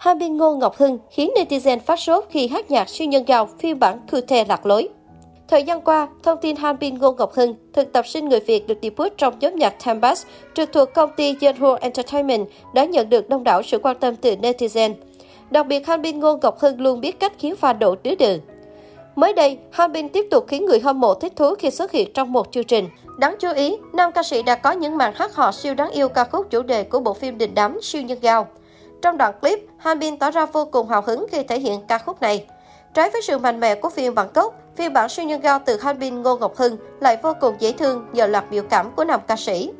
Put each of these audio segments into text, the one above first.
Harbin Ngô Ngọc Hưng khiến netizen phát sốt khi hát nhạc siêu nhân gạo phiên bản Cute lạc lối. Thời gian qua, thông tin Hanbin Ngô Ngọc Hưng, thực tập sinh người Việt được debut trong nhóm nhạc Tempest, trực thuộc công ty Yeonho Entertainment, đã nhận được đông đảo sự quan tâm từ netizen. Đặc biệt, Hanbin Ngô Ngọc Hưng luôn biết cách khiến fan đổ tứ đường. Mới đây, Hanbin tiếp tục khiến người hâm mộ thích thú khi xuất hiện trong một chương trình. Đáng chú ý, nam ca sĩ đã có những màn hát họ siêu đáng yêu ca khúc chủ đề của bộ phim đình đám siêu nhân gao. Trong đoạn clip, Hanbin tỏ ra vô cùng hào hứng khi thể hiện ca khúc này. Trái với sự mạnh mẽ của phiên bản gốc, phiên bản siêu nhân gao từ Hanbin Ngô Ngọc Hưng lại vô cùng dễ thương nhờ loạt biểu cảm của nam ca sĩ.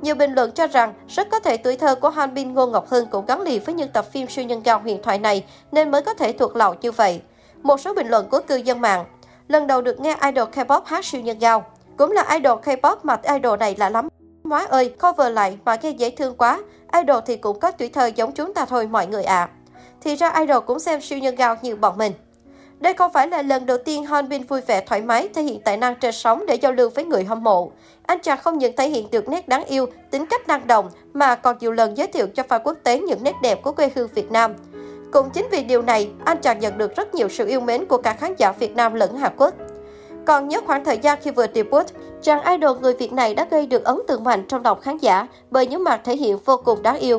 Nhiều bình luận cho rằng rất có thể tuổi thơ của Hanbin Ngô Ngọc Hưng cũng gắn liền với những tập phim siêu nhân gao huyền thoại này nên mới có thể thuộc lậu như vậy. Một số bình luận của cư dân mạng lần đầu được nghe idol K-pop hát siêu nhân gao. Cũng là idol K-pop mà idol này lạ lắm. Má ơi, cover lại mà nghe dễ thương quá. Idol thì cũng có tuổi thơ giống chúng ta thôi mọi người ạ. À. Thì ra idol cũng xem siêu nhân gạo như bọn mình. Đây không phải là lần đầu tiên Bin vui vẻ thoải mái thể hiện tài năng trên sóng để giao lưu với người hâm mộ. Anh chàng không những thể hiện được nét đáng yêu, tính cách năng động, mà còn nhiều lần giới thiệu cho fan quốc tế những nét đẹp của quê hương Việt Nam. Cũng chính vì điều này, anh chàng nhận được rất nhiều sự yêu mến của cả khán giả Việt Nam lẫn Hàn Quốc. Còn nhớ khoảng thời gian khi vừa debut, chàng idol người Việt này đã gây được ấn tượng mạnh trong lòng khán giả bởi những mặt thể hiện vô cùng đáng yêu.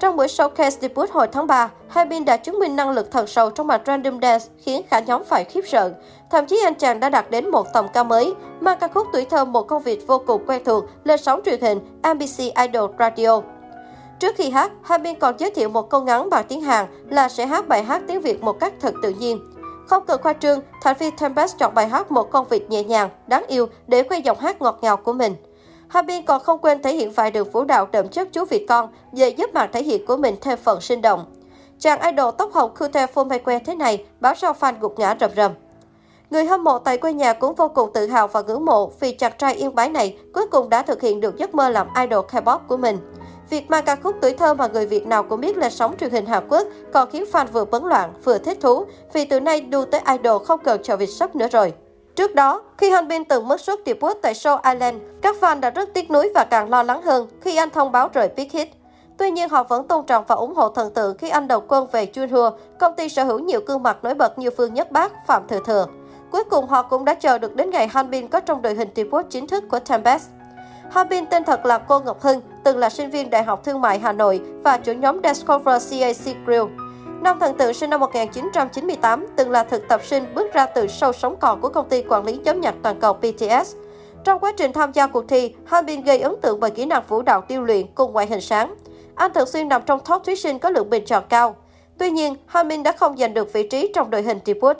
Trong buổi showcase debut hồi tháng 3, bên đã chứng minh năng lực thật sâu trong mặt random dance khiến cả nhóm phải khiếp sợ. Thậm chí anh chàng đã đạt đến một tầm cao mới, mang ca khúc tuổi thơ một công việc vô cùng quen thuộc lên sóng truyền hình NBC Idol Radio. Trước khi hát, hai bên còn giới thiệu một câu ngắn bằng tiếng Hàn là sẽ hát bài hát tiếng Việt một cách thật tự nhiên. Không cần khoa trương, thành viên Tempest chọn bài hát một con vịt nhẹ nhàng, đáng yêu để khoe giọng hát ngọt ngào của mình. Harbin còn không quên thể hiện vài đường vũ đạo đậm chất chú vịt con để giúp màn thể hiện của mình thêm phần sinh động. Chàng idol tóc hồng Kute Fomekwe thế này báo sao fan gục ngã rầm rầm. Người hâm mộ tại quê nhà cũng vô cùng tự hào và ngưỡng mộ vì chàng trai yên bái này cuối cùng đã thực hiện được giấc mơ làm idol K-pop của mình. Việc mang ca khúc tuổi thơ mà người Việt nào cũng biết là sóng truyền hình Hàn Quốc còn khiến fan vừa bấn loạn vừa thích thú vì từ nay đu tới idol không cần chờ việc sắp nữa rồi. Trước đó, khi Hanbin từng mất suất debut tại show Island, các fan đã rất tiếc nuối và càng lo lắng hơn khi anh thông báo rời Big Hit. Tuy nhiên, họ vẫn tôn trọng và ủng hộ thần tượng khi anh đầu quân về Junhua, công ty sở hữu nhiều gương mặt nổi bật như Phương Nhất Bác, Phạm Thừa Thừa. Cuối cùng, họ cũng đã chờ được đến ngày Hanbin có trong đội hình debut chính thức của Tempest. Hanbin tên thật là Cô Ngọc Hưng, từng là sinh viên Đại học Thương mại Hà Nội và trưởng nhóm Discover CAC Grill. Nam thần tượng sinh năm 1998, từng là thực tập sinh bước ra từ sâu sống còn của công ty quản lý nhóm nhạc toàn cầu BTS. Trong quá trình tham gia cuộc thi, Hanbin gây ấn tượng bởi kỹ năng vũ đạo tiêu luyện cùng ngoại hình sáng. Anh thường xuyên nằm trong top thí sinh có lượng bình chọn cao. Tuy nhiên, Hanbin đã không giành được vị trí trong đội hình debut.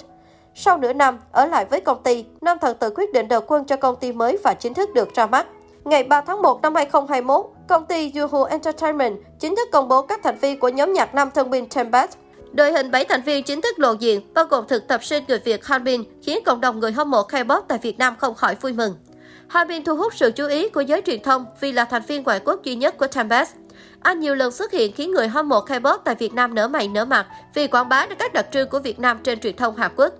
Sau nửa năm, ở lại với công ty, Nam thần tự quyết định đầu quân cho công ty mới và chính thức được ra mắt. Ngày 3 tháng 1 năm 2021, công ty Yuhu Entertainment chính thức công bố các thành viên của nhóm nhạc nam thân binh Tempest. Đội hình 7 thành viên chính thức lộ diện, bao gồm thực tập sinh người Việt Hanbin, khiến cộng đồng người hâm mộ K-pop tại Việt Nam không khỏi vui mừng. Hanbin thu hút sự chú ý của giới truyền thông vì là thành viên ngoại quốc duy nhất của Tempest. Anh nhiều lần xuất hiện khiến người hâm mộ K-pop tại Việt Nam nở mày nở mặt vì quảng bá được các đặc trưng của Việt Nam trên truyền thông Hàn Quốc.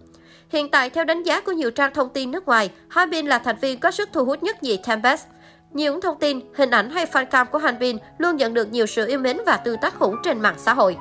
Hiện tại, theo đánh giá của nhiều trang thông tin nước ngoài, Hanbin là thành viên có sức thu hút nhất nhì Tempest. Những thông tin, hình ảnh hay fan cam của Hanbin luôn nhận được nhiều sự yêu mến và tương tác khủng trên mạng xã hội.